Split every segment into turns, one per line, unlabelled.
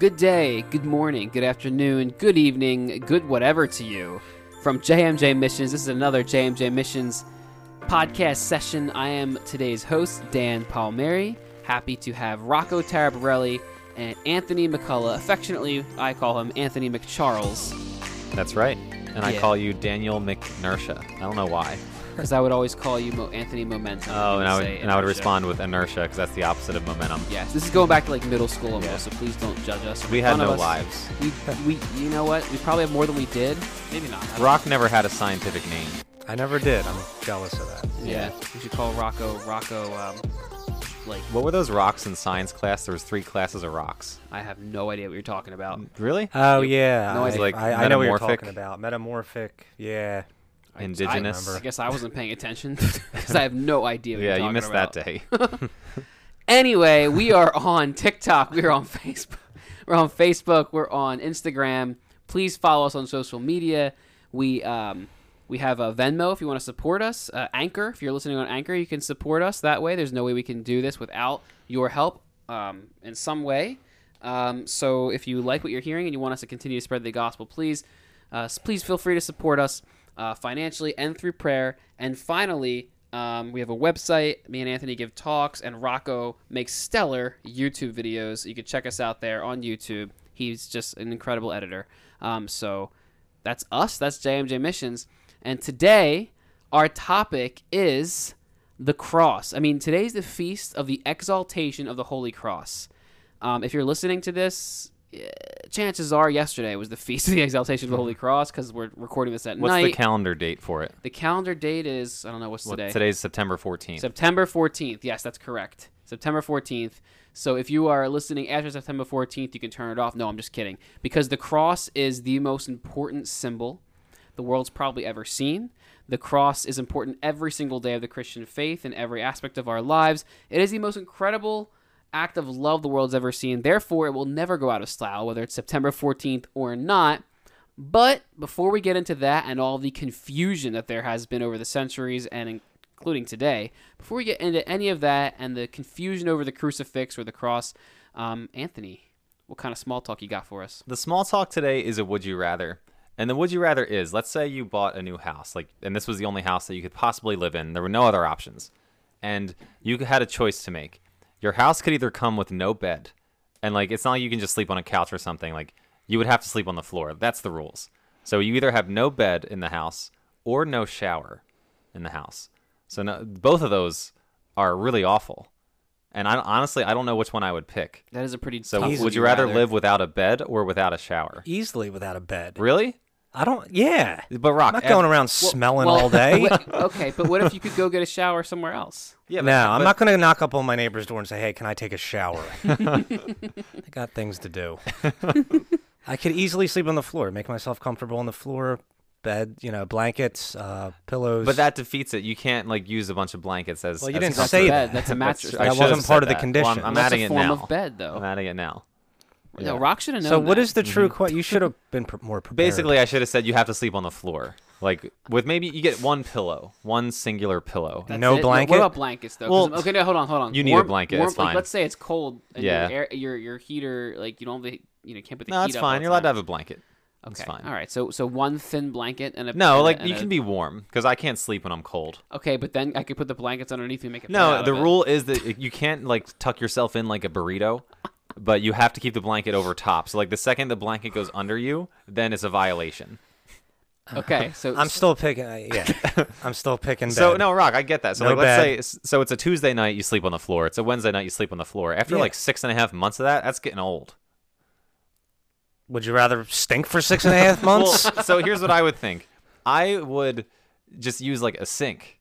good day, good morning, good afternoon, good evening, good whatever to you. From JMJ Missions, this is another JMJ Missions podcast session. I am today's host, Dan Palmieri. Happy to have Rocco Taraborelli and Anthony McCullough. Affectionately, I call him Anthony McCharles
That's right. And I call you Daniel McNersha. I don't know why.
Because I would always call you Mo- Anthony Momentum.
Oh, and I would, and I would respond with inertia because that's the opposite of momentum.
Yes, this is going back to like middle school almost,
Yeah.
so please don't judge us.
We
make
had no
us.
lives.
We, we, you know what? We probably have more than we did. Maybe not. I don't
Rock never had a scientific name.
I never did. I'm jealous of that.
Yeah, we should call Rocco Rocco. Um, like
What were those rocks in science class? There was three classes of rocks.
I have no idea what you're talking about.
Really?
Oh yeah,
No
I,
idea.
Like
I, I know what you're talking about. Metamorphic. Yeah.
I-
Indigenous.
I, I guess I wasn't paying attention because I have no idea. What
yeah,
you're
you missed
about.
that day.
Anyway, we are on TikTok. We're on Facebook. We're on Facebook. We're on Instagram. Please follow us on social media. We um, we have a Venmo if you want to support us. Uh, Anchor, if you're listening on Anchor, you can support us that way. There's no way we can do this without your help um, in some way. Um, so if you like what you're hearing and you want us to continue to spread the gospel, please uh, please feel free to support us uh, financially and through prayer. And finally, um, we have a website. Me and Anthony give talks, and Rocco makes stellar YouTube videos. You can check us out there on YouTube. He's just an incredible editor. Um, so that's us. That's JMJ Missions. And today, our topic is the cross. I mean, today's the feast of the exaltation of the Holy Cross. Um, if you're listening to this, chances are yesterday was the feast of the exaltation of the Holy Cross because we're recording this at
What's
night.
What's the calendar date for it?
The calendar date is I don't know what's
What-
today.
Today's September 14th.
September 14th. Yes, that's correct. September 14th. So if you are listening after September 14th, you can turn it off. No, I'm just kidding. Because the cross is the most important symbol the world's probably ever seen. The cross is important every single day of the Christian faith in every aspect of our lives. It is the most incredible act of love the world's ever seen. Therefore, it will never go out of style, whether it's September 14th or not. But before we get into that and all the confusion that there has been over the centuries and including today, before we get into any of that and the confusion over the crucifix or the cross, um, Anthony, what kind of small talk you got for us?
The small talk today is a would you rather. And the would you rather is let's say you bought a new house, like and this was the only house that you could possibly live in. There were no other options. And you had a choice to make. Your house could either come with no bed, and like it's not like you can just sleep on a couch or something. Like you would have to sleep on the floor. That's the rules. So you either have no bed in the house or no shower in the house. So no, both of those are really awful. And I honestly I don't know which one I would pick.
That is a pretty
So
tough
would you rather live without a bed or without a shower?
Easily without a bed.
Really?
I don't. Yeah.
But Rock,
I'm not going around smelling all day.
Wait, okay, but what if you could go get a shower somewhere else?
Yeah,
no,
but-
I'm
but-
not going to knock up on my neighbor's door and say, "Hey, can I take a shower?" I got things to do. I could easily sleep on the floor, make myself comfortable on the floor, bed, you know, blankets, uh, pillows.
But that defeats it. You can't like use a bunch of blankets as.
Well, you
as
didn't
comfort.
say that.
That's a mattress.
That wasn't part
said
of the condition.
Well, I'm, I'm
That's
adding
a
it
form
now.
of bed, though.
I'm adding it now.
No, Rock should have known.
so, what
that.
is the true mm-hmm. question? You should have been pr- more prepared.
Basically, I should have said you have to sleep on the floor, like with maybe you get one pillow, one singular pillow.
That's
no
it?
blanket?
What about blankets though?
Well,
okay, no, hold on, hold on.
you need a blanket,
Warm,
it's
like,
fine.
let's say it's cold. And
Yeah.
Your, air, your your heater, like you don't, have the- you know, can't put the
no,
heat
it's
up
fine. You're allowed to have a blanket. It's
Okay,
fine.
all right. So so one thin blanket and a
No,
and
like
and
you
a-
can be warm because I can't sleep when I'm cold.
Okay, but then I could put the blankets underneath and make a bed
No, the rule is that you can't like tuck yourself in like a burrito, but you have to keep the blanket over top. So like the second the blanket goes under you, then it's a violation.
Okay, so
I'm still picking. Uh, yeah, I'm still picking.
So
bed.
no, Rock, I get that. So
No
like, let's
bed.
say, so it's a Tuesday night you sleep on the floor. It's a Wednesday night you sleep on the floor. After
Yeah.
like six and a half months of that, that's getting old.
Would you rather stink for six and a half months?
Well, so here's what I would think. I would just use like a sink,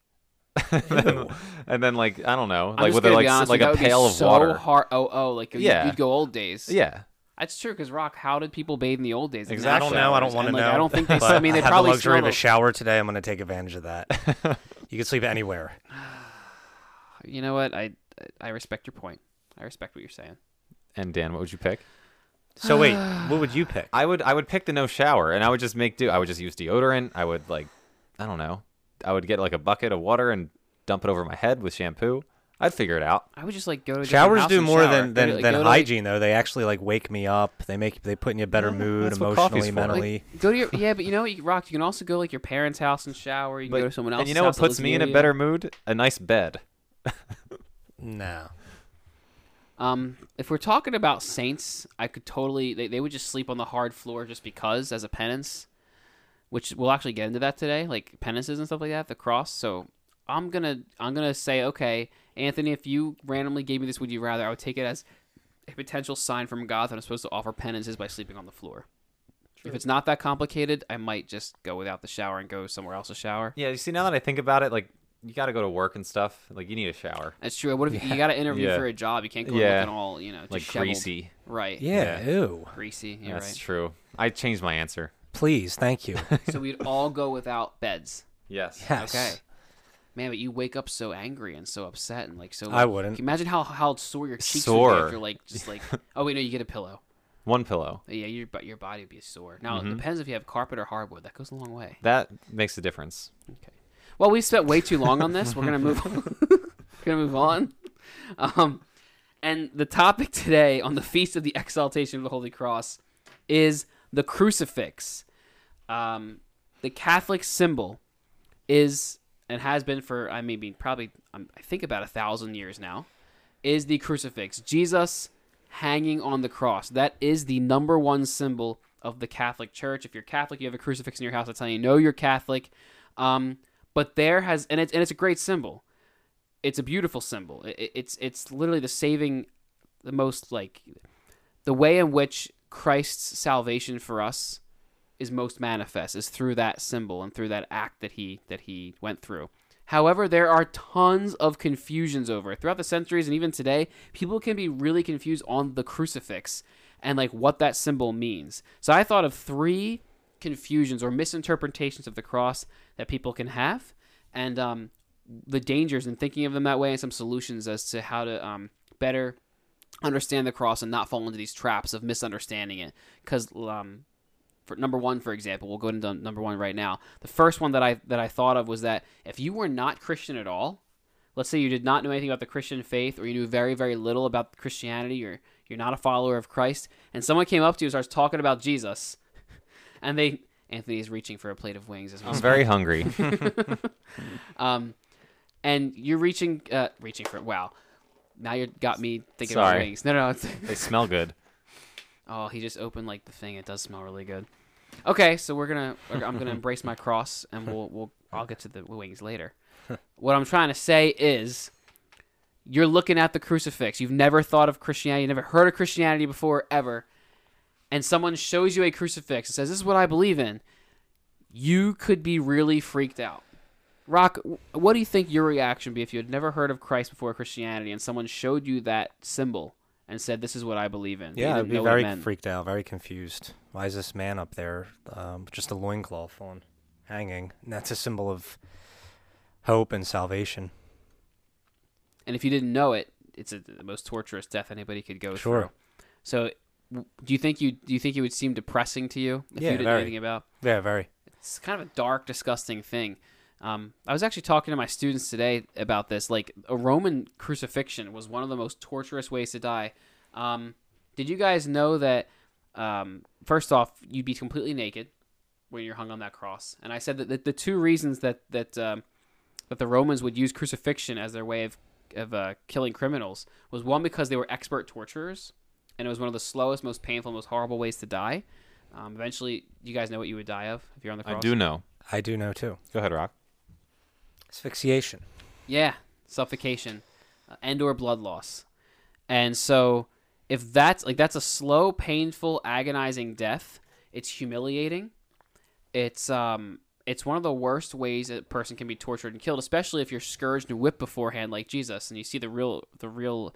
and, then, and then, like I don't know,
I'm
like with a, like
honest
like a
that would be
pail of
so
water.
Hard, oh oh, like you-
Yeah.
you'd go old days.
Yeah,
That's true, because Rock, how did people bathe in the old days? They
Exactly.
I don't know. I don't want to
and, like,
know.
I don't think they.
but
I mean, they
I have
probably
the luxury of a shower today. I'm going to take advantage of that. you can sleep anywhere.
You know what? I I respect your point. I respect what you're saying.
and Dan, what would you pick?
So wait, what would you pick?
I would I would pick the no shower, and I would just make do. I would just use deodorant. I would like, I don't know. I would get like a bucket of water and dump it over my head with shampoo. I'd figure it out.
I would just like go to a different
Showers
house
do
and
more
shower.
than
Go
than,
to- like,
than
go to, like-
hygiene though. They actually like wake me up. They make they put in a better
Yeah,
mood
that's what coffee's
emotionally,
for. Like,
mentally.
Go to your yeah, but you know what, you rock. You can also go like your parents' house and shower. You can
But-
go to someone else's. House.
And you know what
house that
puts
lives
me in
near
a
you.
better mood? A nice bed.
no.
Um, if we're talking about saints, I could totally they, they would just sleep on the hard floor just because as a penance, which we'll actually get into that today, like penances and stuff like that, the cross. So I'm gonna I'm gonna say okay, Anthony, if you randomly gave me this, would you rather? I would take it as a potential sign from God that I'm supposed to offer penances by sleeping on the floor. If it's not that complicated, I might just go without the shower and go somewhere else to shower.
Yeah, you see, now that I think about it, like you got to go to work and stuff. Like you need a shower,
That's true. What if you got to interview
Yeah.
for a job? You can't go
Yeah.
looking all you know,
like
disheveled.
greasy.
Right.
Yeah. Ew.
Greasy. You're
That's
right.
true. I changed my answer.
Please, thank you.
so we'd all go without beds.
Yes.
Yes.
Okay. Man, but you wake up so angry and so upset and like so.
I wouldn't.
Can you imagine how how sore your cheeks would
Sore.
be after like just like. oh wait, no, you get a pillow.
One pillow.
Yeah, your but your body would be sore. Now
Mm-hmm.
it depends if you have carpet or hardwood. That goes a long way.
That makes a difference.
Okay. Well, we spent way too long on this. We're gonna move. On. We're gonna move on. Um, and the topic today on the feast of the exaltation of the Holy Cross is the crucifix. Um, the Catholic symbol is and has been for I mean probably um, I think about a thousand years now is the crucifix. Jesus hanging on the cross. That is the number one symbol of the Catholic Church. If you're Catholic, you have a crucifix in your house. That's how you know you're Catholic. Um, but there has and it's and it's a great symbol. It's a beautiful symbol. It- it's it's literally the saving, the most like, the way in which Christ's salvation for us is most manifest is through that symbol and through that act that he that he went through. However, there are tons of confusions over it throughout the centuries and even today. People can be really confused on the crucifix and like what that symbol means. So I thought of three confusions or misinterpretations of the cross that people can have, and um, the dangers in thinking of them that way, and some solutions as to how to um, better understand the cross and not fall into these traps of misunderstanding it. Because um, for number one, for example, we'll go into number one right now. The first one that I that I thought of was that if you were not Christian at all, let's say you did not know anything about the Christian faith, or you knew very very little about Christianity, or you're not a follower of Christ, and someone came up to you and starts talking about Jesus, and they Anthony is reaching for a plate of wings as we
I'm very hungry.
um, and you're reaching uh reaching for wow. Now you got me thinking about
Sorry.
wings. No, no, it's,
they smell good.
Oh, he just opened like the thing. It does smell really good. Okay, so we're gonna. I'm gonna embrace my cross, and we'll we'll. I'll get to the wings later. what I'm trying to say is, you're looking at the crucifix. You've never thought of Christianity. You've never heard of Christianity before, ever. And someone shows you a crucifix and says, "This is what I believe in." You could be really freaked out. Rock, what do you think your reaction would be if you had never heard of Christ before Christianity and someone showed you that symbol and said, "This is what I believe in"?
Yeah, I'd be
know what it
very freaked out, very confused. Why is this man up there, um, just a loincloth on, hanging? And that's a symbol of hope and salvation.
and if you didn't know it, it's a, the most torturous death anybody could go
Sure.
through. So, w- do you think you do you think it would seem depressing to you if
Yeah,
you didn't know anything about?
Yeah, very.
It's kind of a dark, disgusting thing. Um, I was actually talking to my students today about this. Like a Roman crucifixion was one of the most torturous ways to die. Um, did you guys know that? Um, first off, you'd be completely naked when you're hung on that cross. And I said that the, the two reasons that that um, that the Romans would use crucifixion as their way of of uh, killing criminals was one because they were expert torturers, and it was one of the slowest, most painful, most horrible ways to die. Um, eventually, you guys know what you would die of if you're on the cross.
I do know.
I do know too.
Go ahead, Rock.
Asphyxiation.
Yeah, suffocation uh, and or blood loss. And so if that's like that's a slow, painful, agonizing death, it's humiliating. It's um it's one of the worst ways a person can be tortured and killed, especially if you're scourged and whipped beforehand like Jesus and you see the real the real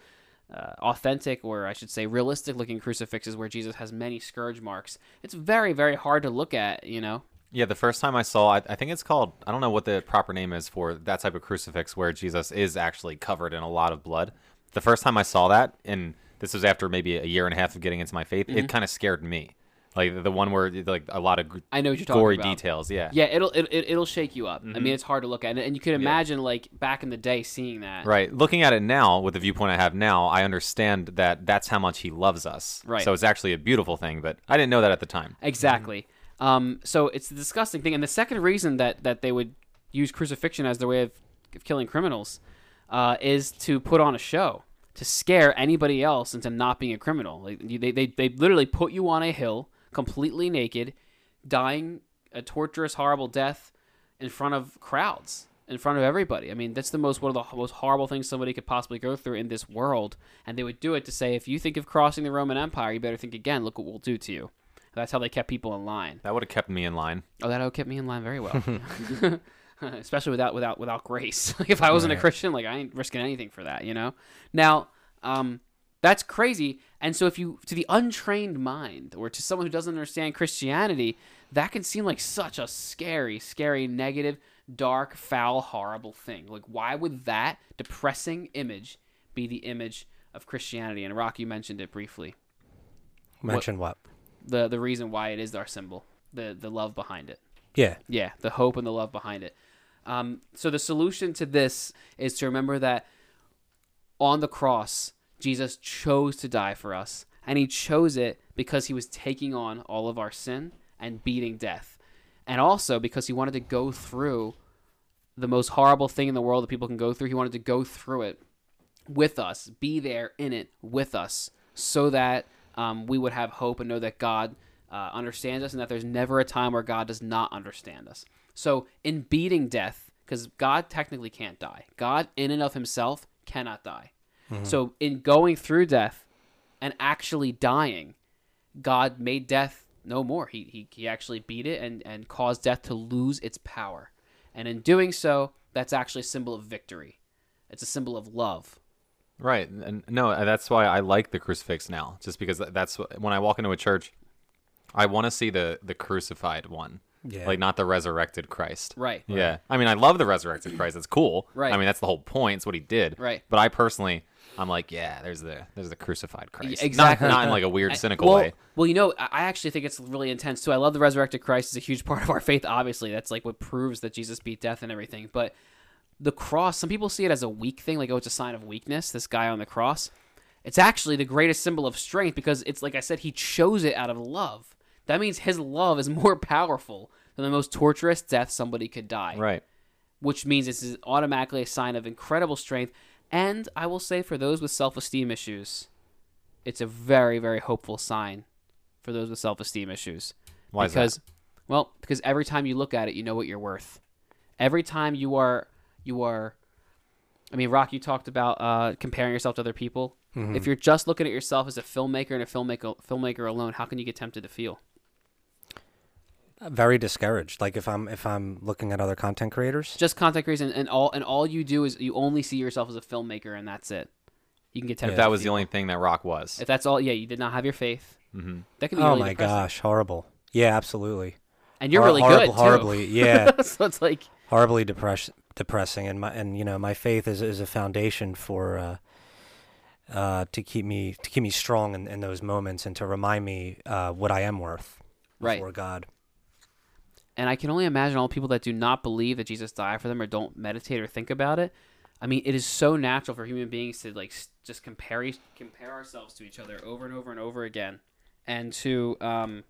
uh, authentic or I should say realistic looking crucifixes where Jesus has many scourge marks. It's very very hard to look at, you know.
Yeah, the first time I saw, I, I think it's called. I don't know what the proper name is for that type of crucifix where Jesus is actually covered in a lot of blood. The first time I saw that, and this was after maybe a year and a half of getting into my faith, it kind of scared me. like the one where like a lot of
I know what you're talking
gory
about.
details. Yeah.
Yeah, it'll it, it, it'll shake you up. I
Mm-hmm.
mean, it's hard to look at, and you can imagine like back in the day seeing that.
Right. Looking at it now, with the viewpoint I have now, I understand that that's how much he loves us.
Right.
So it's actually a beautiful thing, but I didn't know that at the time.
Exactly. Um, so it's a disgusting thing, and the second reason that that they would use crucifixion as their way of, of killing criminals uh, is to put on a show to scare anybody else into not being a criminal. Like, they, they they literally put you on a hill, completely naked, dying a torturous, horrible death in front of crowds, in front of everybody. I mean, that's the most one of the most horrible things somebody could possibly go through in this world. And they would do it to say, if you think of crossing the Roman Empire, you better think again. Look what we'll do to you. That's how they kept people in line.
That would have kept me in line.
Oh, that would have kept me in line very well. Especially without without without grace. Like if I wasn't a Christian, like I ain't risking anything for that, you know. Now, um, that's crazy. And so, if you to the untrained mind, or to someone who doesn't understand Christianity, that can seem like such a scary, scary, negative, dark, foul, horrible thing. Like, why would that depressing image be the image of Christianity? And Rock, you mentioned it briefly.
Mention what?
The the reason why it is our symbol, the the love behind it.
Yeah.
Yeah, the hope and the love behind it. Um, so the solution to this is to remember that on the cross, Jesus chose to die for us, and he chose it because he was taking on all of our sin and beating death, and also because he wanted to go through the most horrible thing in the world that people can go through. He wanted to go through it with us, be there in it with us, so that um, we would have hope and know that God uh, understands us and that there's never a time where God does not understand us. So, in beating death, because God technically can't die, God in and of himself cannot die. So, in going through death and actually dying, God made death no more. He, he, he actually beat it and, and caused death to lose its power. And in doing so, that's actually a symbol of victory. It's a symbol of love.
Right. And no, uh, that's why I like the crucifix now, just because that's when I walk into a church, I want to see the the crucified one.
Yeah.
Like not the resurrected Christ.
Right.
Yeah. I mean, I love the resurrected Christ. It's cool.
Right.
I mean, that's the whole point. It's what he did.
Right.
But I personally, I'm like, yeah, there's the there's the crucified Christ.
Exactly.
Not, in like a weird,
I-
cynical
well,
way.
Well, you know, I I actually think it's really intense too. I love the resurrected Christ is a huge part of our faith. Obviously, that's like what proves that Jesus beat death and everything. But the cross, some people see it as a weak thing, like oh, it's a sign of weakness. This guy on the cross, it's actually the greatest symbol of strength because it's like I said, he chose it out of love. That means his love is more powerful than the most torturous death somebody could die
Right.
which means this is automatically a sign of incredible strength. And I will say, for those with self esteem issues, it's a very, very hopeful sign for those with self esteem issues.
Why is
because,
that?
well, because every time you look at it, you know what you're worth. Every time you are, you are. I mean, Rock, you talked about uh, comparing yourself to other people. If you're just looking at yourself as a filmmaker and a filmmaker, filmmaker alone, how can you get tempted to feel?
Very discouraged. Like if I'm if I'm looking at other content creators.
Just content creators, and all and all you do is you only see yourself as a filmmaker, and that's it. You can get tempted.
If that
to
was the only thing that Rock was.
If that's all, yeah, you did not have your faith.
Mm-hmm.
That can be
Oh
really
my
depressing.
gosh, horrible. Yeah, absolutely.
And you're
Hor-
really
horrible,
good too.
horribly, yeah.
so it's like
horribly depress- depressing and my and you know my faith is is a foundation for uh uh to keep me to keep me strong in, in those moments and to remind me uh what I am worth
Right.
before God.
and I can only imagine all people that do not believe that Jesus died for them or don't meditate or think about it. I mean, it is so natural for human beings to like just compare compare ourselves to each other over and over and over again, and to um,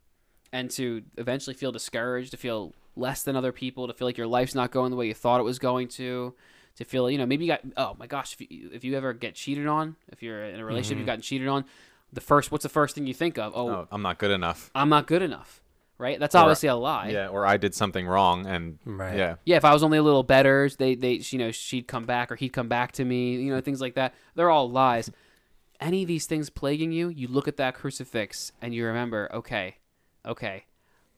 and to eventually feel discouraged, to feel less than other people, to feel like your life's not going the way you thought it was going to, to feel you know maybe you got oh my gosh if you if you ever get cheated on, if you're in a relationship you've mm-hmm. gotten cheated on, the first what's the first thing you think of? Oh,
Oh, I'm not good enough.
I'm not good enough, right? That's
Or-
obviously a lie.
Yeah, or I did something wrong, and
Right.
yeah,
yeah, if I was only a little better, they they you know she'd come back or he'd come back to me, you know things like that. They're all lies. Any of these things plaguing you, you look at that crucifix and you remember, okay, okay,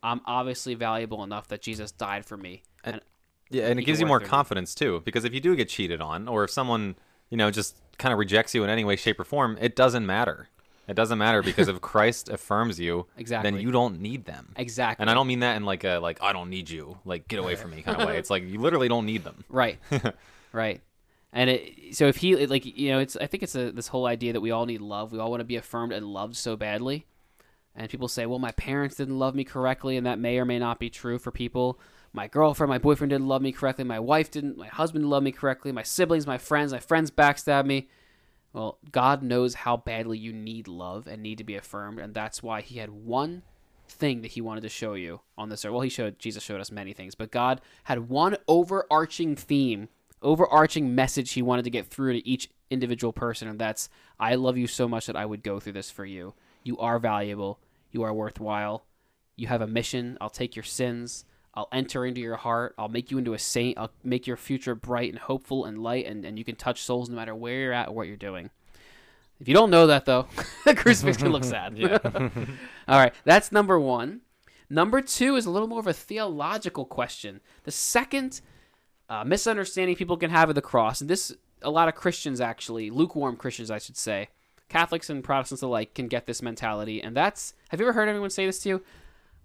I'm obviously valuable enough that Jesus died for me. And
yeah, and it gives you more confidence too, because if you do get cheated on, or if someone you know just kind of rejects you in any way, shape, or form, it doesn't matter. It doesn't matter because if Christ affirms you,
Exactly.
then you don't need them.
exactly,
And I don't mean that in like a like I don't need you, like get away from me kind of way. It's like you literally don't need them.
right, right. And it, so if he it, like you know it's I think it's a, this whole idea that we all need love. We all want to be affirmed and loved so badly. And people say, well, my parents didn't love me correctly, and that may or may not be true for people. My girlfriend, my boyfriend didn't love me correctly. My wife didn't. My husband didn't love me correctly. My siblings, my friends, my friends backstabbed me. Well, God knows how badly you need love and need to be affirmed, and that's why He had one thing that He wanted to show you on this earth. Well, He showed Jesus showed us many things, but God had one overarching theme, overarching message He wanted to get through to each individual person, and that's I love you so much that I would go through this for you. You are valuable. You are worthwhile. You have a mission. I'll take your sins. I'll enter into your heart. I'll make you into a saint. I'll make your future bright and hopeful and light, and, and you can touch souls no matter where you're at or what you're doing. If you don't know that, though, the crucifix can look sad. All right, that's number one. Number two is a little more of a theological question. The second uh, misunderstanding people can have of the cross, and this, a lot of Christians actually, lukewarm Christians, I should say, Catholics and Protestants alike, can get this mentality. And that's, have you ever heard anyone say this to you?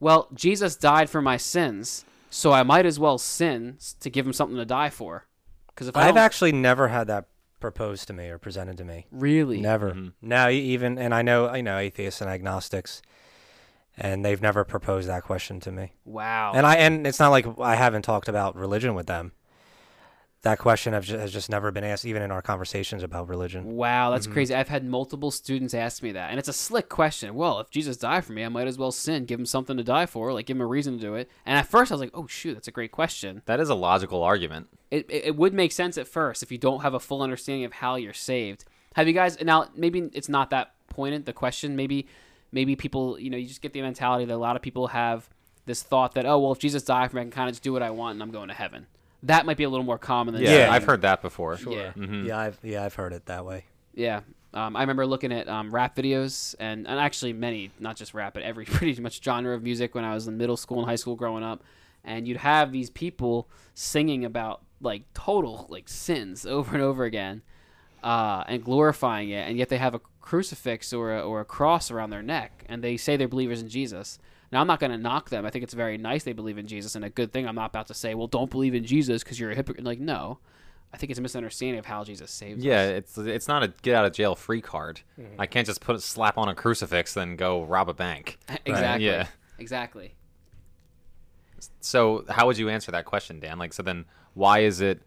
well, Jesus died for my sins, so I might as well sin to give him something to die for. Because if I
I've actually never had that proposed to me or presented to me.
really
Never.
Mhm.
No, e- even and I know I know atheists and agnostics, and they've never proposed that question to me.
wow,
And I and it's not like I haven't talked about religion with them. That question have ju- has just never been asked, even in our conversations about religion.
wow, that's
Mhm.
crazy. I've had multiple students ask me that, and it's a slick question. Well, if Jesus died for me, I might as well sin, give him something to die for, like give him a reason to do it. And at first, I was like, oh shoot, that's a great question.
That is a logical argument.
It, it, it would make sense at first if you don't have a full understanding of how you're saved. Have you guys now? Maybe it's not that pointed. The question, maybe, maybe people, you know, you just get the mentality that a lot of people have this thought that, oh, well, if Jesus died for me, I can kind of just do what I want and I'm going to heaven. That might be a little more common than
Yeah,
Yeah.
I've heard that before.
Yeah.
Mhm.
Yeah, I've yeah I've heard it that way.
Yeah. Um, I remember looking at um, rap videos and, and actually many, not just rap, but every pretty much genre of music when I was in middle school and high school growing up. And you'd have these people singing about like total like sins over and over again uh, and glorifying it. And yet they have a crucifix or a, or a cross around their neck and they say they're believers in Jesus. Now, I'm not going to knock them. I think it's very nice they believe in Jesus and a good thing. I'm not about to say, well, don't believe in Jesus because you're a hypocrite. Like, no. I think it's a misunderstanding of how Jesus saves
Yeah,
us.
it's it's not a get out of jail free card. Mm-hmm. I can't just put a slap on a crucifix then go rob a bank.
Exactly.
Yeah.
Exactly.
So how would you answer that question, Dan? Like, so then why is it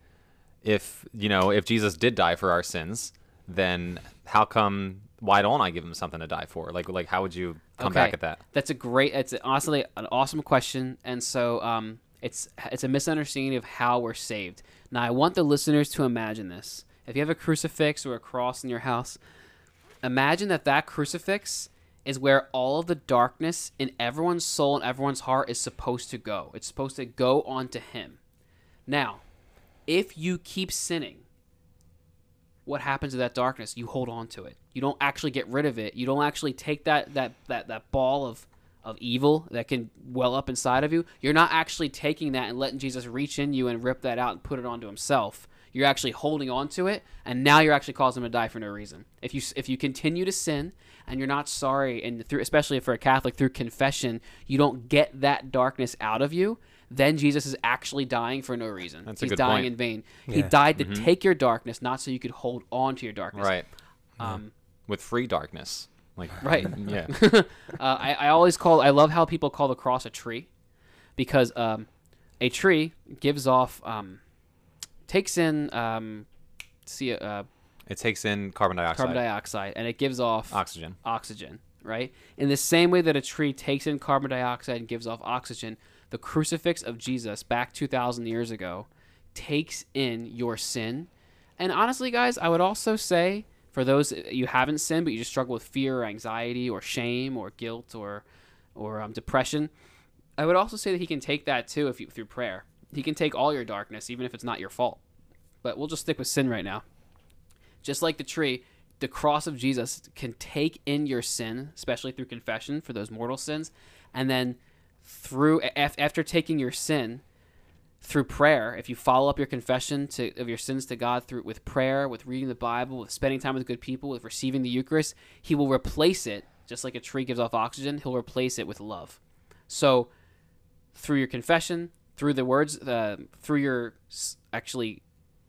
if you know if Jesus did die for our sins, then how come why don't I give him something to die for? Like, like how would you come
Okay.
back at that?
That's a great. It's honestly an awesome question, and so um, it's it's a misunderstanding of how we're saved. Now, I want the listeners to imagine this. If you have a crucifix or a cross in your house, imagine that that crucifix is where all of the darkness in everyone's soul and everyone's heart is supposed to go. It's supposed to go onto Him. Now, if you keep sinning, what happens to that darkness? You hold on to it. You don't actually get rid of it. You don't actually take that that that, that ball of of evil that can well up inside of you. You're not actually taking that and letting Jesus reach in you and rip that out and put it onto himself. You're actually holding on to it, and now you're actually causing him to die for no reason. If you if you continue to sin and you're not sorry, and through especially for a Catholic through confession, you don't get that darkness out of you. Then Jesus is actually dying for no reason.
That's a
He's
good
dying
point.
in vain. He died to take your darkness, not so you could hold on to your darkness.
Right.
Um,
With free darkness. Like
Right.
Yeah.
uh, I, I always call I love how people call the cross a tree because um, a tree gives off um, takes in um, see uh,
It takes in carbon dioxide,
carbon dioxide and it gives off
oxygen.
oxygen right in the same way that a tree takes in carbon dioxide and gives off oxygen the crucifix of jesus back 2000 years ago takes in your sin. And honestly guys i would also say for those you haven't sinned but you just struggle with fear or anxiety or shame or guilt or or um, depression i would also say that he can take that too if you through prayer. He can take all your darkness even if it's not your fault. But we'll just stick with sin right now. Just like the tree, the cross of Jesus can take in your sin, especially through confession for those mortal sins, and then through af- after taking your sin through prayer, if you follow up your confession to, of your sins to God through with prayer, with reading the Bible, with spending time with good people, with receiving the Eucharist, He will replace it just like a tree gives off oxygen. He'll replace it with love. So through your confession, through the words, uh, through your actually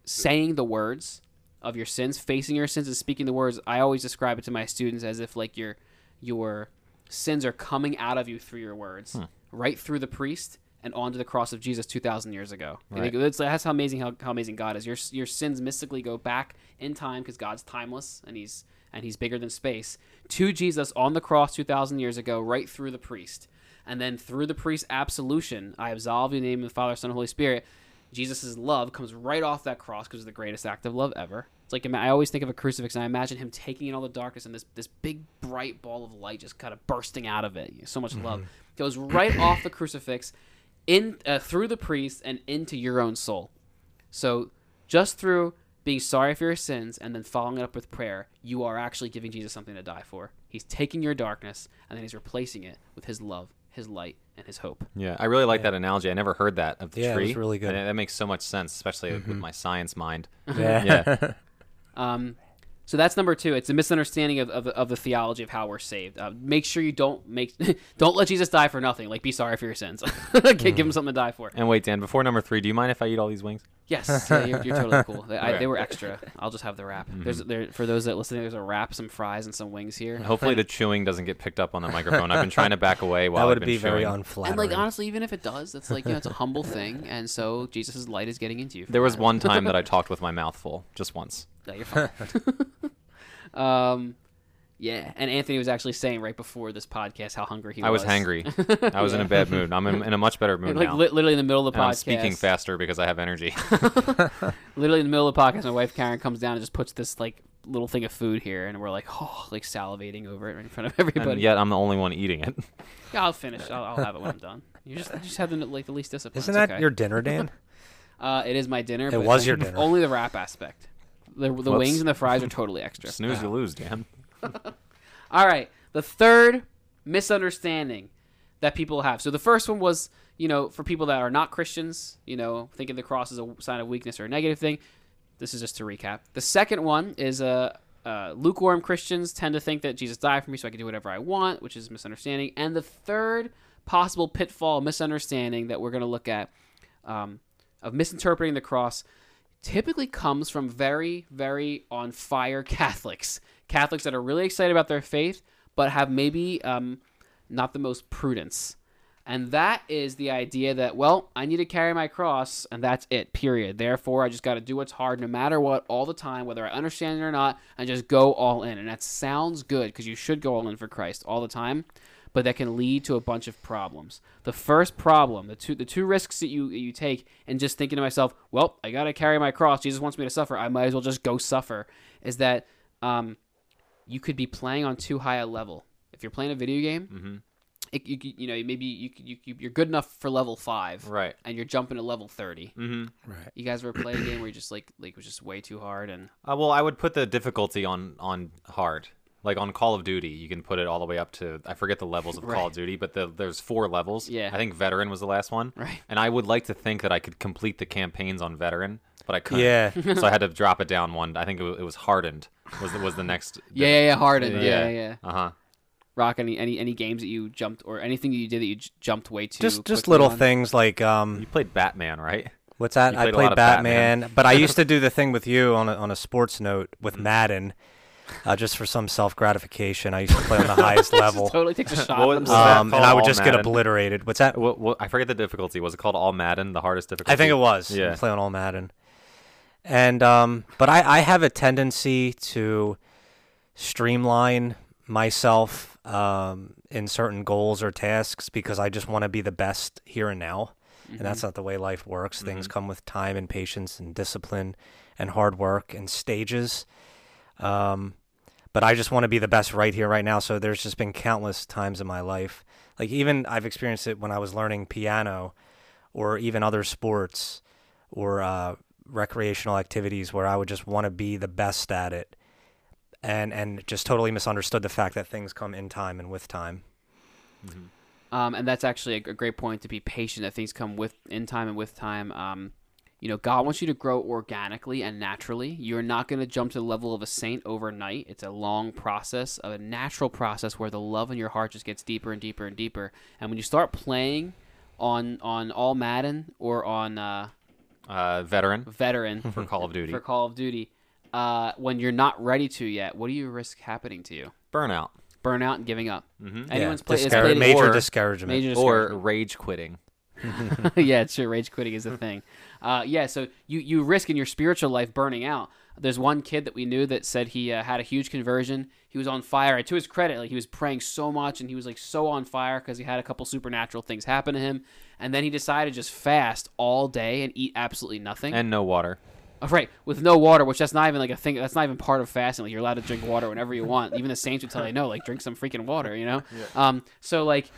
saying the words of your sins, facing your sins and speaking the words. I always describe it to my students as if like you're you're sins are coming out of you through your words, right through the priest and onto the cross of Jesus 2,000 years ago.
Right.
That's, that's how amazing how, how amazing God is. Your your sins mystically go back in time because God's timeless and he's and he's bigger than space to Jesus on the cross 2,000 years ago, right through the priest, and then through the priest's absolution, I absolve you in the name of the Father, Son, and Holy Spirit. Jesus' love comes right off that cross because it's the greatest act of love ever. It's like I always think of a crucifix and I imagine him taking in all the darkness and this this big bright ball of light just kind of bursting out of it. So much love mm-hmm. Goes right off the crucifix, in uh, through the priest and into your own soul. So just through being sorry for your sins and then following it up with prayer, you are actually giving Jesus something to die for. He's taking your darkness and then he's replacing it with his love, his light, and his hope.
Yeah, I really like that analogy. I never heard that of the
Yeah, it
tree.
was really good. Mm-hmm.
And that makes so much sense, especially with my science mind.
Yeah.
Yeah.
Um, so that's number two. It's a misunderstanding of, of, of the theology of how we're saved. Uh, make sure you don't make don't let Jesus die for nothing. Like be sorry for your sins. Give
Mm-hmm.
him something to die for.
and wait, Dan, before number three, do you mind if I eat all these wings?
Yes, yeah, you're, you're totally cool. They, I,
Okay.
they were extra. I'll just have the wrap. There's
Mm-hmm.
there for those that listening. There's a wrap, some fries, and some wings here.
Hopefully the chewing doesn't get picked up on the microphone. I've been trying to back away while
that
I've
would
been
be very unflattering.
And like honestly, even if it does, it's like you know, it's a humble thing, and so Jesus' light is getting into you.
There was one time that I talked with my mouth full, just once.
No, you're fine. um, yeah, and Anthony was actually saying right before this podcast how hungry he
I was I
was.
hangry. I was in a bad mood. I'm in, in a much better mood
like
now.
li- literally in the middle of the
and
podcast.
I'm speaking faster because I have energy.
Literally in the middle of the podcast, my wife Karen comes down and just puts this like little thing of food here, and we're like, oh, like salivating over it right in front of everybody.
and yet I'm the only one eating it.
Yeah, I'll finish. I'll, I'll have it when I'm done. You just you just have the like the least discipline.
Isn't
It's
that
okay.
your dinner, Dan?
Uh, it is my dinner.
It
but
was your dinner.
Only the wrap aspect. The, the
Whoops.
wings and the fries are totally extra.
Snooze, you lose, Dan.
All right. The third misunderstanding that people have. So the first one was, you know, for people that are not Christians, you know, thinking the cross is a sign of weakness or a negative thing. This is just to recap. The second one is uh, uh, lukewarm Christians tend to think that Jesus died for me so I can do whatever I want, which is misunderstanding. And the third possible pitfall, misunderstanding that we're going to look at um, of misinterpreting the cross typically comes from very, very on fire Catholics. Catholics that are really excited about their faith, but have maybe um, not the most prudence. And that is the idea that, well, I need to carry my cross, and that's it, period. Therefore, I just got to do what's hard no matter what, all the time, whether I understand it or not, and just go all in. And that sounds good because you should go all in for Christ all the time, but that can lead to a bunch of problems. The first problem, the two, the two risks that you you take, and just thinking to myself, well, I got to carry my cross. Jesus wants me to suffer. I might as well just go suffer. Is that um, you could be playing on too high a level. If you're playing a video game,
Mhm.
it, you, you know maybe you, you you you're good enough for level five,
Right.
and you're jumping to level thirty.
Mm-hmm.
Right.
You guys ever play a game where you just like like it was just way too hard and
Uh, well, I would put the difficulty on on hard. Like on Call of Duty, you can put it all the way up to I forget the levels of Call of Duty, but the, there's four levels.
Yeah.
I think Veteran was the last one.
Right.
And I would like to think that I could complete the campaigns on Veteran, but I couldn't.
Yeah.
so I had to drop it down one. I think it was, it was Hardened. Was the, was the next?
yeah yeah yeah hardened yeah
Yeah.
yeah. yeah.
Uh huh.
Rock any any any games that you jumped or anything that you did that you j- jumped way too
just just little
on?
things like um
You played Batman, right?
what's that?
You
I
played a
played
lot of
Batman,
Batman.
but I used to do the thing with you on a, on a sports note
Mm-hmm.
with Madden, uh, just for some self gratification. I used to play on the highest level.
totally takes a shot
What
at
was
himself.
that
Um, and? I would
All
just get obliterated. What's that?
What, what, I forget the difficulty. Was it called All Madden? The hardest difficulty.
I think it was.
Yeah.
Yeah. Play on all Madden. And um, but I, I have a tendency to streamline myself um, in certain goals or tasks because I just want to be the best here and now. And that's not the way life works. Things come with time and patience and discipline and hard work and stages. Um, but I just want to be the best right here, right now. So there's just been countless times in my life. Like even I've experienced it when I was learning piano or even other sports or uh, recreational activities where I would just want to be the best at it and and just totally misunderstood the fact that things come in time and with time.
Um, and that's actually a, great point to be patient. That things come with in time and with time. Um, you know, God wants you to grow organically and naturally. You're not going to jump to the level of a saint overnight. It's a long process, a natural process where the love in your heart just gets deeper and deeper and deeper. And when you start playing on on all Madden or on uh,
Uh, veteran
Veteran
for Call of Duty.
for Call of Duty, uh, when you're not ready to yet, what do you risk happening to you?
Burnout.
burnout and giving up.
Mhm.
Anyone's
yeah,
play, it's
discour-
played
major
or-
discouragement.
major
or rage quitting.
yeah, it's true. Rage quitting is a thing. Uh, yeah, so you you risk in your spiritual life burning out. There's one kid that we knew that said he uh, had a huge conversion. He was on fire. And to his credit, like he was praying so much and he was like so on fire because he had a couple supernatural things happen to him. And then he decided to just fast all day and eat absolutely nothing.
And no water.
Oh, right, with no water, which that's not even like a thing. That's not even part of fasting. Like you're allowed to drink water whenever you want. Even the saints would tell you no, like drink some freaking water. You know. Yeah. Um. So like,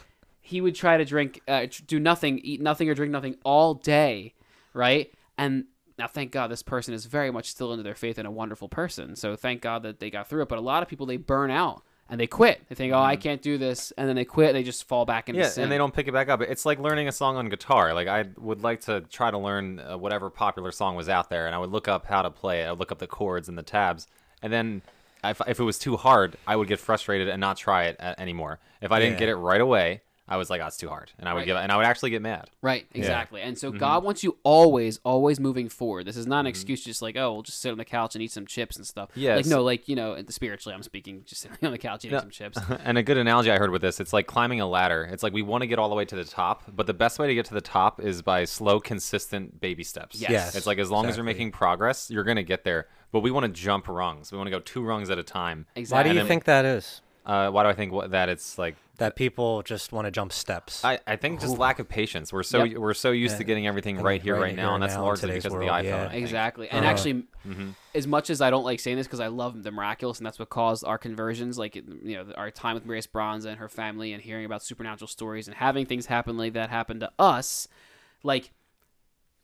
he would try to drink, uh, do nothing, eat nothing, or drink nothing all day, right? And now, thank God, this person is very much still into their faith and a wonderful person. So thank God that they got through it. But a lot of people they burn out and they quit. They think, oh, I can't do this, and then they quit. They just fall back into
Yeah,
sin.
and they don't pick it back up. It's like learning a song on guitar. Like I would like to try to learn uh, whatever popular song was out there, and I would look up how to play it. I would look up the chords and the tabs, and then if, if it was too hard, I would get frustrated and not try it uh, anymore. If I didn't
Yeah.
get it right away, I was like, "Oh, it's too hard," and I would
Right.
give, and I would actually get mad.
Right, exactly. And
Mm-hmm.
so God wants you always, always moving forward. This is not an excuse just like, oh, we'll just sit on the couch and eat some chips and stuff.
Yes.
Like, no, like, you know, spiritually, I'm speaking, just sitting on the couch eating
Yeah.
some chips.
and a good analogy I heard with this, it's like climbing a ladder. It's like we want to get all the way to the top, but the best way to get to the top is by slow, consistent baby steps.
Yes.
Yes,
It's like as long as you're making progress, you're gonna get there. But we want to jump rungs. We want to go two rungs at a time.
Exactly.
Why do you
then-
think that is?
Uh, why do I think wh- that it's like?
That people just want to jump steps.
I, I think just lack of patience. We're so
Yep.
we're so used
Yeah.
to getting everything right here,
right
right
here
now, and that's
now
largely
today's
because of the iPhone.
yeah.
Exactly. And
Uh-huh.
actually,
Mhm.
as much as I don't like saying this because I love the miraculous and that's what caused our conversions, like, you know, our time with Maria Bronza and her family and hearing about supernatural stories and having things happen like that happen to us, like,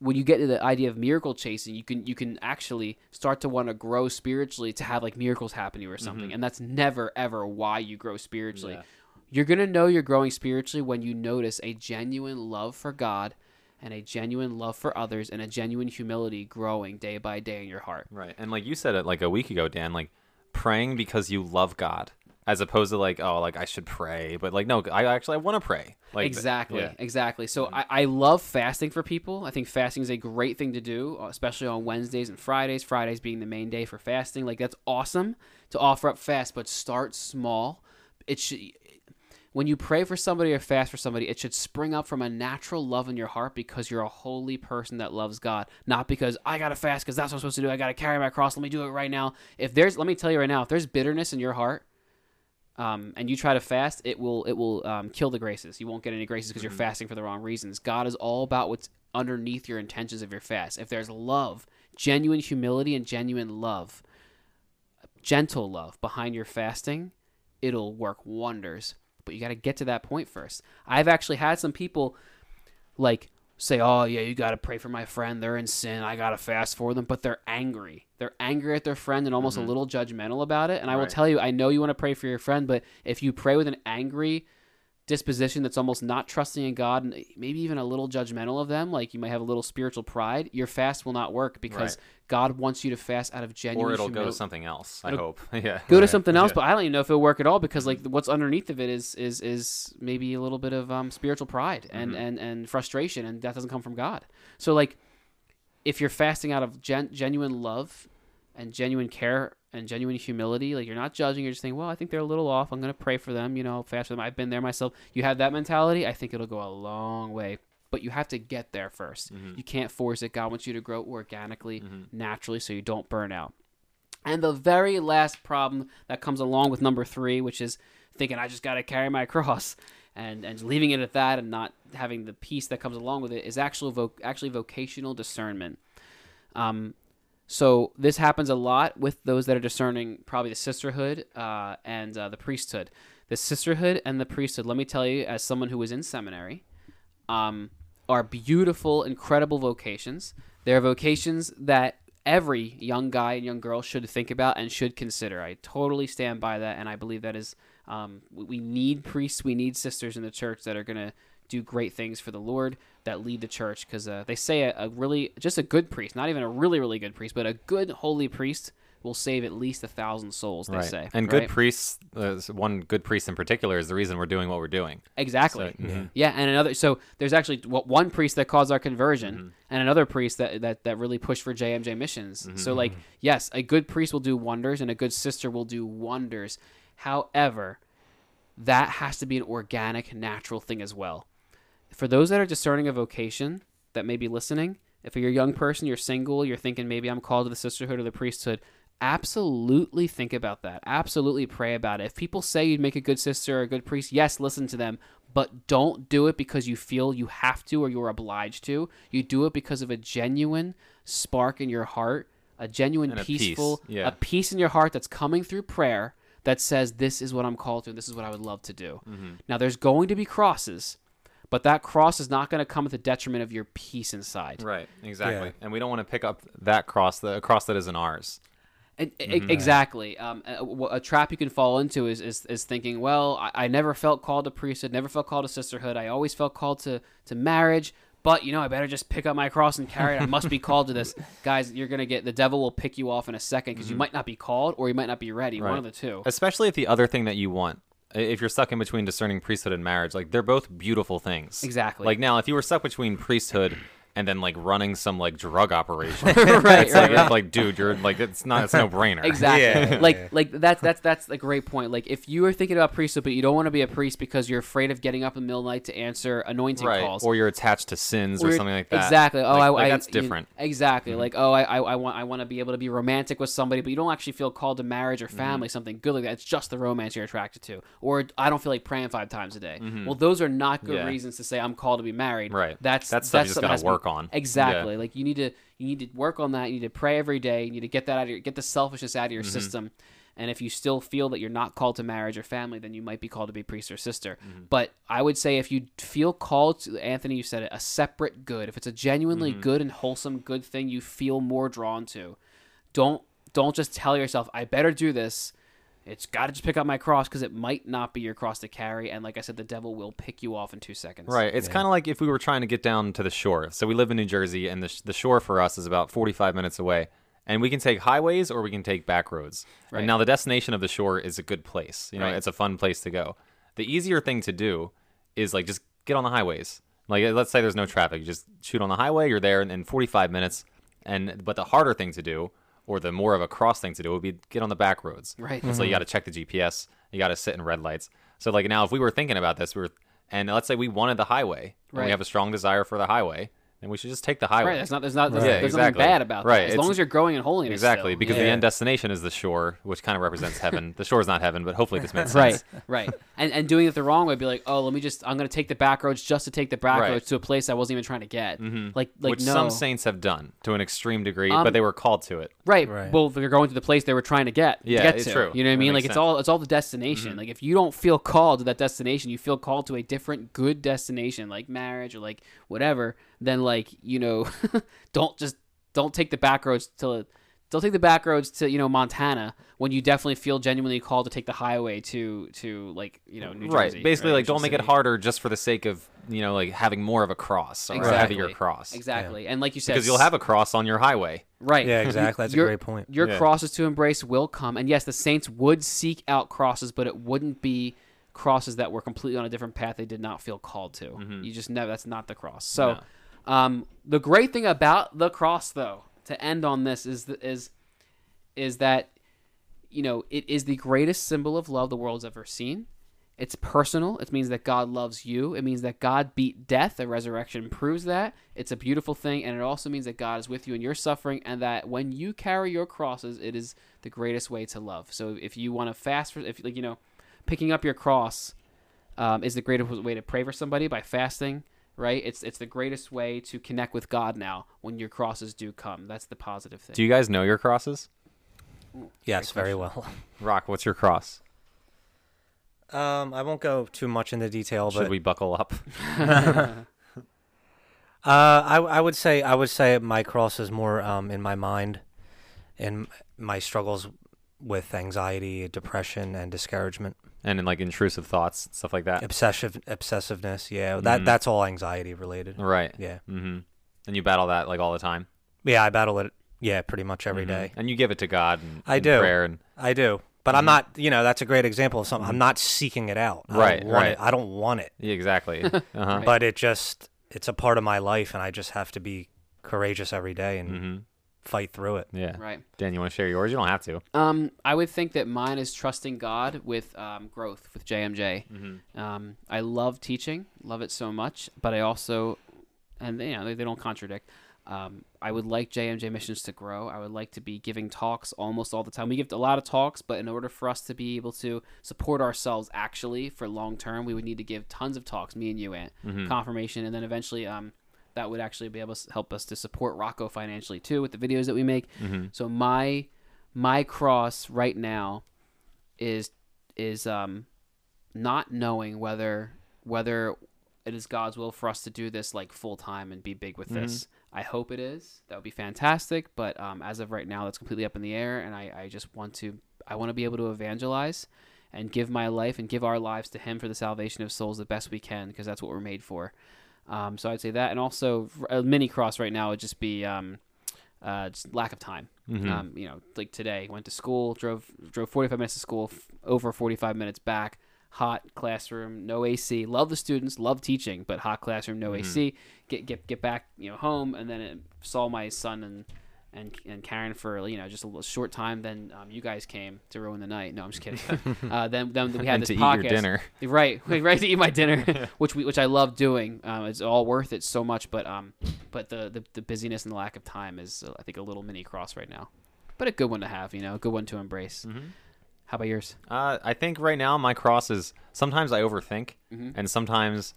when you get to the idea of miracle chasing, you can you can actually start to want to grow spiritually to have like miracles happen to you or something, mm-hmm. and that's never ever why you grow spiritually.
Yeah.
You're gonna know you're growing spiritually when you notice a genuine love for God, and a genuine love for others, and a genuine humility growing day by day in your heart.
Right, and like you said it like a week ago, Dan, like praying because you love God, as opposed to like oh like I should pray, but like no, I actually I want to pray. Like
exactly,
yeah.
exactly. So I, I love fasting for people. I think fasting is a great thing to do, uh, especially on Wednesdays and Fridays. Fridays being the main day for fasting. Like that's awesome to offer up fast, but start small. It should. When you pray for somebody or fast for somebody, it should spring up from a natural love in your heart because you're a holy person that loves God, not because I gotta fast because that's what I'm supposed to do. I gotta carry my cross. Let me do it right now. If there's, let me tell you right now, if there's bitterness in your heart, um, and you try to fast, it will it will um, kill the graces. You won't get any graces because you're fasting for the wrong reasons. God is all about what's underneath your intentions of your fast. If there's love, genuine humility, and genuine love, gentle love behind your fasting, it'll work wonders. But you got to get to that point first. I've actually had some people like say, "Oh yeah, you got to pray for my friend. They're in sin. I got to fast for them." But they're angry. They're angry at their friend and almost a mm-hmm. little judgmental about it. And I will tell you, I know you want to pray for your friend, but if you pray with an angry disposition that's almost not trusting in God and maybe even a little judgmental of them, like you might have a little spiritual pride, your fast will not work because
Right.
God wants you to fast out of genuine
or it'll go to something else. I
It'll
hope. yeah.
go to something else
Yeah.
but i don't even know if it'll work at all because like what's underneath of it is is is maybe a little bit of um spiritual pride and
Mhm.
and and frustration and that doesn't come from god so like if you're fasting out of gen- genuine love and genuine care and genuine humility like you're not judging you're just saying well i think they're a little off i'm going to pray for them you know fast for them i've been there myself you have that mentality i think it'll go a long way but you have to get there 1st
Mhm.
you can't force it god wants you to grow organically
Mhm.
naturally so you don't burn out and the very last problem that comes along with number three, which is thinking I just got to carry my cross, and and leaving it at that, and not having the peace that comes along with it, is actual voc- actually vocational discernment. Um, so this happens a lot with those that are discerning probably the sisterhood uh, and uh, the priesthood. The sisterhood and the priesthood. Let me tell you, as someone who was in seminary, um, are beautiful, incredible vocations. They're vocations that every young guy and young girl should think about and should consider. I totally stand by that, and I believe that is um, we need priests, we need sisters in the church that are going to do great things for the Lord that lead the church because uh, they say a, a really just a good priest, not even a really really good priest, but a good holy priest will save at least a thousand souls. They
right.
say,
and
right?
good priests. Uh, one good priest in particular is the reason we're doing what we're doing.
Exactly.
So, mhm.
Yeah, and another. So there's actually one priest that caused our conversion,
Mm-hmm.
and another priest that, that that really pushed for JMJ missions.
Mm-hmm.
So like, yes, a good priest will do wonders, and a good sister will do wonders. However, that has to be an organic, natural thing as well. For those that are discerning a vocation that may be listening, if you're a young person, you're single, you're thinking maybe I'm called to the sisterhood or the priesthood, absolutely think about that. Absolutely pray about it. If people say you'd make a good sister or a good priest, yes, listen to them, but don't do it because you feel you have to or you're obliged to. You do it because of a genuine spark in your heart, a genuine
And a peace,
peaceful,
yeah.
a peace in your heart that's coming through prayer that says this is what I'm called to and this is what I would love to do.
Mm-hmm.
Now there's going to be crosses, but that cross is not going to come at the detriment of your peace inside.
Right, exactly.
Yeah.
And we don't want to pick up that cross, the cross that isn't ours.
And,
Mm-hmm.
Exactly. Um, a, a- a trap you can fall into is, is, is thinking, well, I, I never felt called to priesthood, never felt called to sisterhood. I always felt called to, to marriage, but you know, I better just pick up my cross and carry it. I must be called to this. Guys, you're going to get the devil will pick you off in a second because you might not be called or you might not be ready. One
Mm-hmm.
Of the two.
Especially if the other thing that you want, i- if you're stuck in between discerning priesthood and marriage, like they're both beautiful things.
Exactly.
Like now, if you were stuck between priesthood and then like running some like drug operation,
right,
it's
right,
like,
right.
like, dude, you're like, it's not, it's no brainer.
Exactly.
Yeah,
like like that's that's that's a great point. Like if you are thinking about priesthood, but you don't want to be a priest because you're afraid of getting up in the middle of the night to answer anointing
Right.
calls,
Or you're attached to sins or,
Or-
something like that.
Exactly. Oh,
Like-
I,
like
I,
that's
you-
different. Mm-hmm.
exactly. Like, oh, I, I, I want, I want to be able to be romantic with somebody, but you don't actually feel called to marriage or
Mm-hmm.
family, something good like that. It's just the romance you're attracted to. Or I don't feel like praying five times a day. Well, those are not good
Mm-hmm. Yeah.
reasons to say I'm called to be married.
Right.
That's
That's stuff you just
something
gotta
has to be-
work on.
Exactly.
Yeah.
Like you need to, you need to work on that. You need to pray every day. You need to get that out of your, get the selfishness out of
Mm-hmm.
your system. And if you still feel that you're not called to marriage or family, then you might be called to be priest or sister.
Mm-hmm.
But I would say if you feel called to, Anthony, you said it, a separate good. If it's a genuinely
Mm-hmm.
good and wholesome good thing, you feel more drawn to. Don't don't just tell yourself I better do this. It's got to just pick up my cross because it might not be your cross to carry. And like I said, the devil will pick you off in two seconds.
Right. It's kind of like if we were trying to get down to the shore. So we live in New Jersey, and the, sh- the shore for us is about 45 minutes away. And we can take highways or we can take back roads.
Right.
And now the destination of the shore is a good place. You know,
Right.
it's a fun place to go. The easier thing to do is like just get on the highways. Like let's say there's no traffic, you just shoot on the highway. You're there in, in 45 minutes. And but the harder thing to do, or the more of a cross thing to do, would be get on the back roads.
Right.
And so you mm-hmm. got to check the GPS. You got to sit in red lights. So like now, if we were thinking about this, we were, and let's say we wanted the highway, and
Right.
we have a strong desire for the highway, then we should just take the highway.
Right. There's not. There's not. There's,
Yeah,
there's
exactly.
nothing bad about
Right,
that. As
it's-
long as you're growing in holiness.
Exactly,
still.
because
Yeah.
the end destination is the shore, which kind of represents heaven. The shore is not heaven, but hopefully this makes sense.
Right, right, and and doing it the wrong way, be like, oh, let me just, I'm gonna take the back roads just to take the back
Right.
roads to a place I wasn't even trying to get. Mm-hmm. Like, like
which
no,
some saints have done to an extreme degree,
Um,
but they were called to it.
right.
Right.
Well, they're going to the place they were trying to get. to
Yeah,
get
it's
to.
true.
You know what I mean? Like it's
sense. Mm-hmm.
all it's all the destination. Like if you don't feel called to that destination, you feel called to a different good destination, like marriage or like whatever. Then like you know, don't just don't take the back roads to. Don't take the back roads to you know Montana when you definitely feel genuinely called to take the highway to to like you know New
right.
Jersey.
Basically,
right,
like don't
Ocean
make it harder just for the sake of you know like having more of a cross or a heavier cross.
Exactly. And like you said,
Because you'll have a cross on your highway.
right.
Yeah, exactly. That's a great point.
Your
Yeah.
crosses to embrace will come, and yes, the saints would seek out crosses, but it wouldn't be crosses that were completely on a different path they did not feel called to. Mm-hmm. You just never. That's not the cross. So, um, the great thing about the cross, though, to end on this is is is that you know it is the greatest symbol of love the world's ever seen. It's personal. It means that God loves you. It means that God beat death. The resurrection proves that. It's a beautiful thing. And it also means that God is with you in your suffering and that when you carry your crosses, it is the greatest way to love. So if you want to fast for, if like, you know, picking up your cross um, is the greatest way to pray for somebody by fasting, right? It's, it's the greatest way to connect with God now when your crosses do come. That's the positive thing.
Do you guys know your crosses?
Yes, very well.
Rock, what's your cross?
Um, I won't go too much into detail,
Should
but
we buckle up?
uh, I I would say I would say my cross is more um in my mind, in my struggles with anxiety, depression, and discouragement,
and in like intrusive thoughts, stuff like that.
obsessive obsessiveness. Yeah, that
Mhm.
that's all anxiety related.
Right.
Yeah,
Mm-hmm. And you battle that like all the time.
yeah, I battle it. Yeah, pretty much every
Mhm.
day.
And you give it to God. And,
I
in
do.
Prayer and
I do, but I'm not. You know, that's a great example of something. I'm not seeking it out.
Mm-hmm. Right,
want
right.
It. I don't want it.
yeah, exactly. Uh-huh.
But it just it's a part of my life, and I just have to be courageous every day and
hmm
fight through it.
Yeah.
Right.
Dan, you want to share yours? You don't have to.
Um, I would think that mine is trusting God with um, growth with JMJ.
Mm-hmm.
Um, I love teaching, love it so much, but I also, and you know, they, they don't contradict. Um, I would like JMJ missions to grow. I would like to be giving talks almost all the time. We give a lot of talks, but in order for us to be able to support ourselves actually for long term, we would need to give tons of talks. Me and you, Ant,
Mm-hmm.
confirmation, and then eventually, um, that would actually be able to help us to support Rocco financially too with the videos that we make.
Mm-hmm.
So my my cross right now is is um not knowing whether whether it is God's will for us to do this like full time and be big with this. I hope it is. That would be fantastic. But um, as of right now, that's completely up in the air, and I, I just want to I want to be able to evangelize and give my life and give our lives to Him for the salvation of souls the best we can because that's what we're made for. Um, so I'd say that, and also a mini cross right now would just be um, uh, just lack of time.
Mhm.
Um, you know, like today, went to school, drove drove 45 minutes to school, f- over 45 minutes back. Hot classroom, no AC. Love the students, love teaching, but hot classroom, no AC. Get get get back, you know, home, and then it, saw my son and and and Karen for you know just a little short time. Then um, you guys came to ruin the night. No, I'm just kidding. uh, then then we had this
to eat
podcast.
your dinner.
Right, right to eat my dinner, which we which I love doing. Um, it's all worth it so much, but um, but the, the the busyness and the lack of time is uh, I think a little mini cross right now, but a good one to have, you know, a good one to embrace. How about yours?
Uh, I think right now my cross is sometimes I overthink,
Mhm.
and sometimes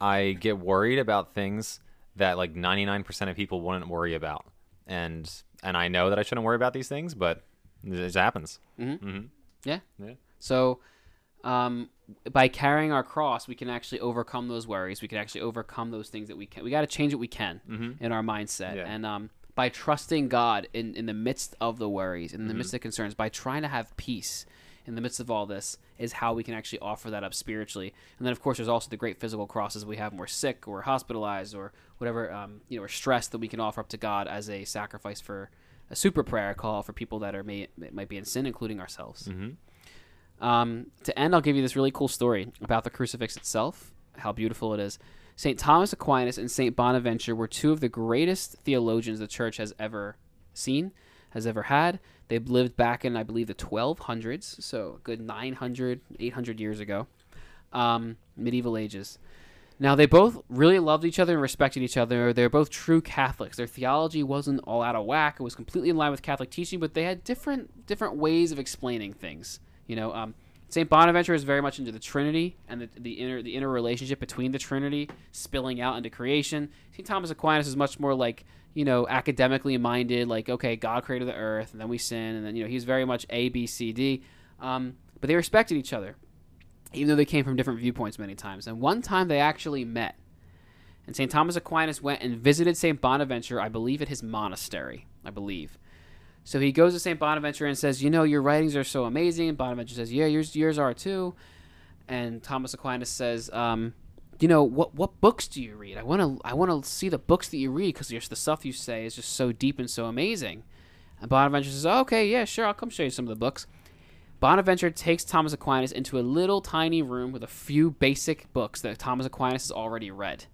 I get worried about things that like 99% of people wouldn't worry about, and and I know that I shouldn't worry about these things, but it just happens.
Mm-hmm.
hmm
Yeah.
Yeah.
So, um, by carrying our cross, we can actually overcome those worries. We can actually overcome those things that we can. We got to change what we can
Mhm.
in our mindset,
Yeah.
and um, by trusting God in in the midst of the worries, in the
Mm-hmm.
midst of concerns, by trying to have peace in the midst of all this, is how we can actually offer that up spiritually. And then, of course, there's also the great physical crosses we have when we're sick or hospitalized or whatever, um, you know, or stressed that we can offer up to God as a sacrifice for a super prayer call for people that are may might be in sin, including ourselves.
hmm
Um, to end, I'll give you this really cool story about the crucifix itself, how beautiful it is. St. Thomas Aquinas and St. Bonaventure were two of the greatest theologians the church has ever seen, has ever had. They lived back in, I believe, the 1200s, so good 900, 800 years ago, um, medieval ages. Now, they both really loved each other and respected each other. They're both true Catholics. Their theology wasn't all out of whack. It was completely in line with Catholic teaching, but they had different different ways of explaining things. You know, um, Saint Bonaventure is very much into the Trinity and the, the inner the inner relationship between the Trinity spilling out into creation. Saint Thomas Aquinas is much more like you know academically minded, like okay, God created the earth, and then we sin, and then you know he's very much A B C D. Um, but they respected each other, even though they came from different viewpoints many times. And one time they actually met, and Saint Thomas Aquinas went and visited Saint Bonaventure, I believe, at his monastery. I believe. So he goes to St. Bonaventure and says, You know, your writings are so amazing. And Bonaventure says, Yeah, yours, yours are too. And Thomas Aquinas says, um, You know, what, what books do you read? I want to I wanna see the books that you read because the stuff you say is just so deep and so amazing. And Bonaventure says, oh, Okay, yeah, sure, I'll come show you some of the books. Bonaventure takes Thomas Aquinas into a little tiny room with a few basic books that Thomas Aquinas has already read.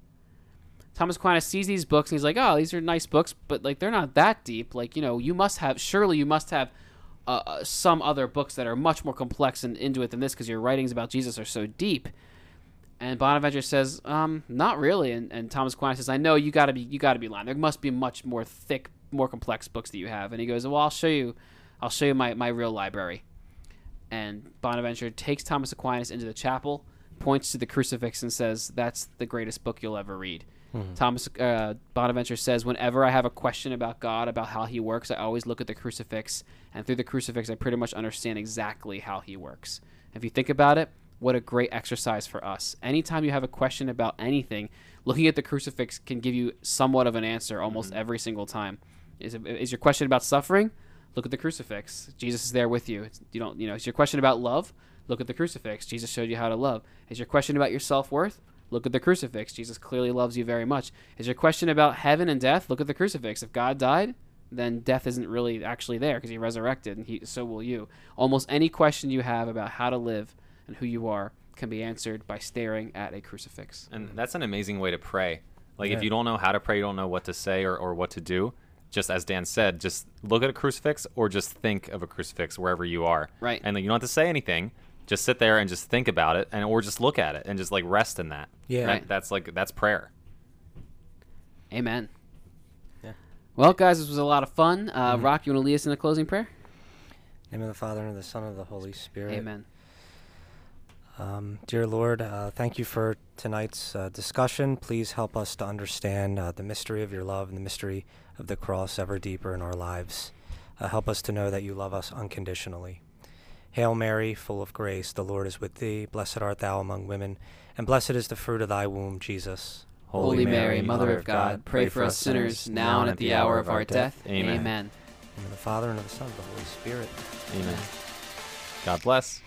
Thomas Aquinas sees these books and he's like, "Oh, these are nice books, but like they're not that deep. Like, you know, you must have surely you must have uh, uh, some other books that are much more complex and into it than this because your writings about Jesus are so deep." And Bonaventure says, "Um, not really." And, and Thomas Aquinas says, "I know you got to be you got to be lying. There must be much more thick, more complex books that you have." And he goes, "Well, I'll show you. I'll show you my my real library." And Bonaventure takes Thomas Aquinas into the chapel, points to the crucifix, and says, "That's the greatest book you'll ever read." Thomas uh, Bonaventure says, "Whenever I have a question about God, about how He works, I always look at the crucifix, and through the crucifix, I pretty much understand exactly how He works." If you think about it, what a great exercise for us. Anytime you have a question about anything, looking at the crucifix can give you somewhat of an answer almost mm-hmm. every single time. Is, it, is your question about suffering? Look at the crucifix. Jesus is there with you. It's, you don't, you know. Is your question about love? Look at the crucifix. Jesus showed you how to love. Is your question about your self worth? Look at the crucifix. Jesus clearly loves you very much. Is your question about heaven and death? Look at the crucifix. If God died, then death isn't really actually there because he resurrected, and he, so will you. Almost any question you have about how to live and who you are can be answered by staring at a crucifix.
And that's an amazing way to pray. Like
Yeah.
if you don't know how to pray, you don't know what to say or, or what to do. just as Dan said, just look at a crucifix or just think of a crucifix wherever you are.
Right.
And like, you don't have to say anything. Just sit there and just think about it, and or just look at it and just like rest in that.
Yeah.
Right.
That's like that's prayer.
Amen.
Yeah.
Well, guys, this was a lot of fun.
Mm-hmm.
Uh, Rock, you want to lead us in a closing prayer?
name of the Father and of the Son and of the Holy Spirit.
Amen.
Um, dear Lord, uh, thank you for tonight's uh, discussion. Please help us to understand uh, the mystery of your love and the mystery of the cross ever deeper in our lives. Uh, help us to know that you love us unconditionally. Hail Mary, full of grace, the Lord is with thee. Blessed art thou among women, and blessed is the fruit of thy womb, Jesus.
Holy Mary, Mother of God, pray for us sinners now and at the hour of our death.
Amen.
Amen.
In the name of the Father and of the Son and of the Holy Spirit.
Amen. God bless.